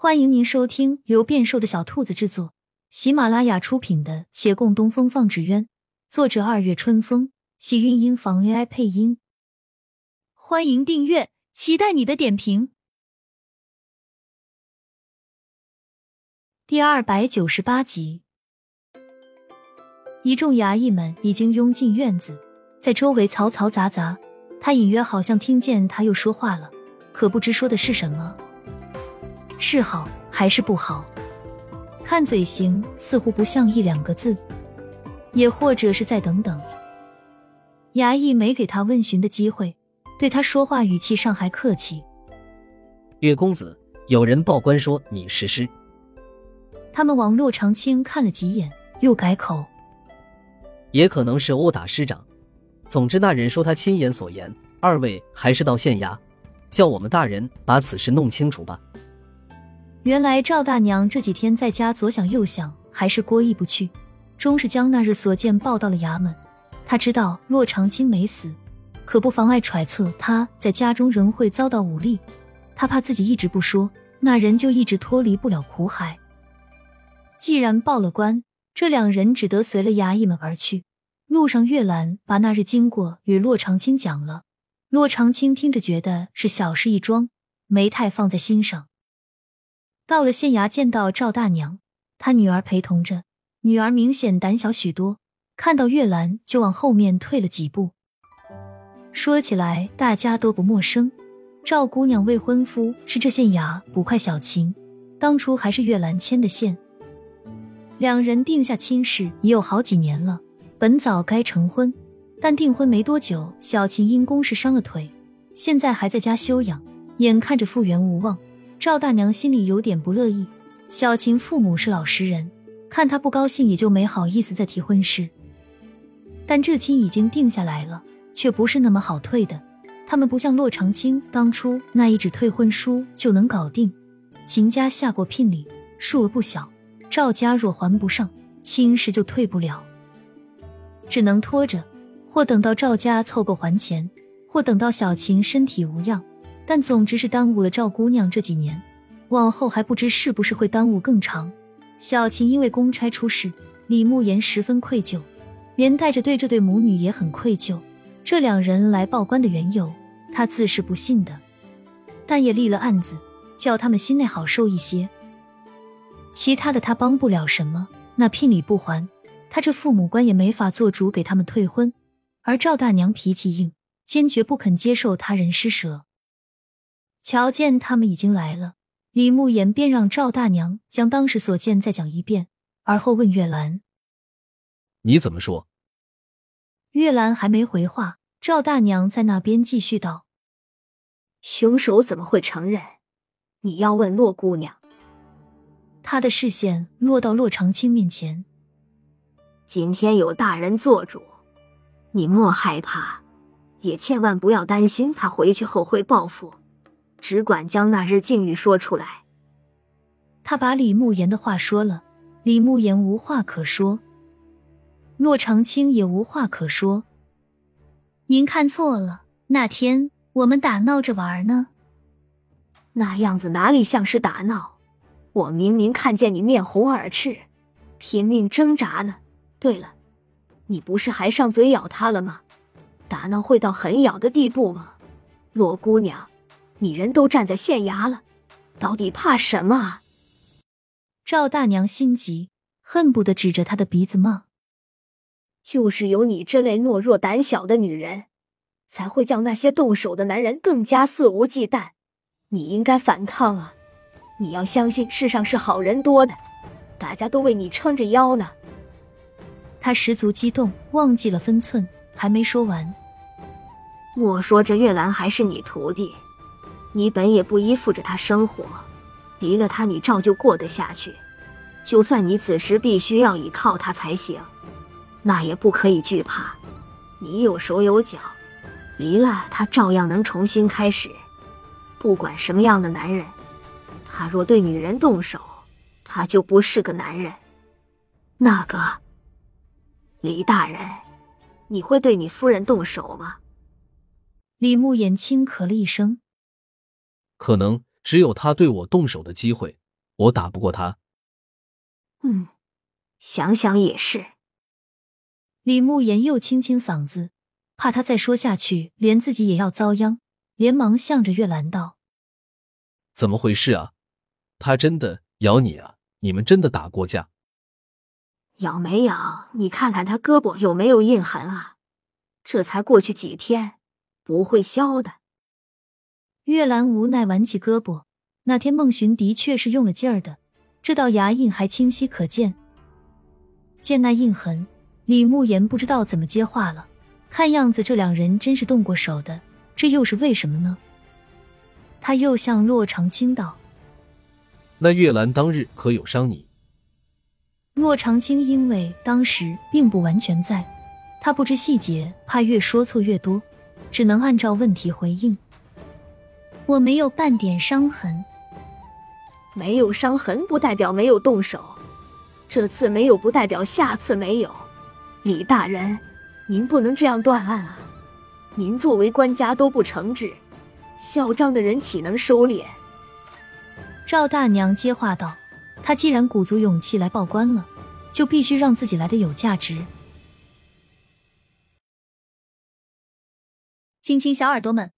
欢迎您收听由变瘦的小兔子制作、喜马拉雅出品的《且共东风放纸鸢》，作者二月春风，喜韵音房 AI 配音。欢迎订阅，期待你的点评。第二百九十八集，一众衙役们已经拥进院子，在周围嘈嘈杂杂。他隐约好像听见他又说话了，可不知说的是什么。是好还是不好？看嘴型，似乎不像一两个字，也或者是再等等。衙役没给他问询的机会，对他说话语气上还客气。岳公子，有人报官说你实施。他们往骆长青看了几眼，又改口。也可能是殴打师长。总之，那人说他亲眼所言。二位还是到县衙，叫我们大人把此事弄清楚吧。原来赵大娘这几天在家左想右想，还是过意不去，终是将那日所见报到了衙门。他知道骆长青没死，可不妨碍揣测他在家中仍会遭到武力。他怕自己一直不说，那人就一直脱离不了苦海。既然报了官，这两人只得随了衙役们而去。路上，月兰把那日经过与骆长青讲了。骆长青听着，觉得是小事一桩，没太放在心上。到了县衙，见到赵大娘，她女儿陪同着，女儿明显胆小许多，看到月兰就往后面退了几步。说起来，大家都不陌生，赵姑娘未婚夫是这县衙捕快小秦，当初还是月兰牵的线。两人定下亲事已有好几年了，本早该成婚，但订婚没多久，小秦因公事伤了腿，现在还在家休养，眼看着复原无望。赵大娘心里有点不乐意，小琴父母是老实人，看她不高兴，也就没好意思再提婚事。但这亲已经定下来了，却不是那么好退的。他们不像洛长青当初那一纸退婚书就能搞定。秦家下过聘礼，数额不小，赵家若还不上，亲事就退不了，只能拖着，或等到赵家凑够还钱，或等到小琴身体无恙。但总之是耽误了赵姑娘这几年，往后还不知是不是会耽误更长。小琴因为公差出事，李慕言十分愧疚，连带着对这对母女也很愧疚。这两人来报官的缘由，他自是不信的，但也立了案子，叫他们心内好受一些。其他的他帮不了什么，那聘礼不还，他这父母官也没法做主给他们退婚。而赵大娘脾气硬，坚决不肯接受他人施舍。瞧见他们已经来了，李慕言便让赵大娘将当时所见再讲一遍，而后问月兰：“你怎么说？”月兰还没回话，赵大娘在那边继续道：“凶手怎么会承认？你要问洛姑娘。”他的视线落到洛长青面前：“今天有大人做主，你莫害怕，也千万不要担心他回去后会报复。”只管将那日境遇说出来。他把李慕言的话说了，李慕言无话可说，骆长青也无话可说。您看错了，那天我们打闹着玩呢。那样子哪里像是打闹？我明明看见你面红耳赤，拼命挣扎呢。对了，你不是还上嘴咬他了吗？打闹会到狠咬的地步吗？洛姑娘。你人都站在县衙了，到底怕什么啊？赵大娘心急，恨不得指着他的鼻子骂：“就是有你这类懦弱胆小的女人，才会叫那些动手的男人更加肆无忌惮。你应该反抗啊！你要相信世上是好人多的，大家都为你撑着腰呢。”他十足激动，忘记了分寸，还没说完。莫说这月兰还是你徒弟。你本也不依附着他生活，离了他你照旧过得下去。就算你此时必须要依靠他才行，那也不可以惧怕。你有手有脚，离了他照样能重新开始。不管什么样的男人，他若对女人动手，他就不是个男人。那个李大人，你会对你夫人动手吗？李慕言轻咳了一声。可能只有他对我动手的机会，我打不过他。嗯，想想也是。李慕言又清清嗓子，怕他再说下去，连自己也要遭殃，连忙向着月兰道：“怎么回事啊？他真的咬你啊？你们真的打过架？咬没咬？你看看他胳膊有没有印痕啊？这才过去几天，不会消的。”月兰无奈挽起胳膊，那天孟寻的确是用了劲儿的，这道牙印还清晰可见。见那印痕，李慕言不知道怎么接话了。看样子这两人真是动过手的，这又是为什么呢？他又向洛长青道：“那月兰当日可有伤你？”洛长青因为当时并不完全在，他不知细节，怕越说错越多，只能按照问题回应。我没有半点伤痕，没有伤痕不代表没有动手，这次没有不代表下次没有。李大人，您不能这样断案啊！您作为官家都不惩治，嚣张的人岂能收敛？赵大娘接话道：“她既然鼓足勇气来报官了，就必须让自己来的有价值。”亲亲小耳朵们。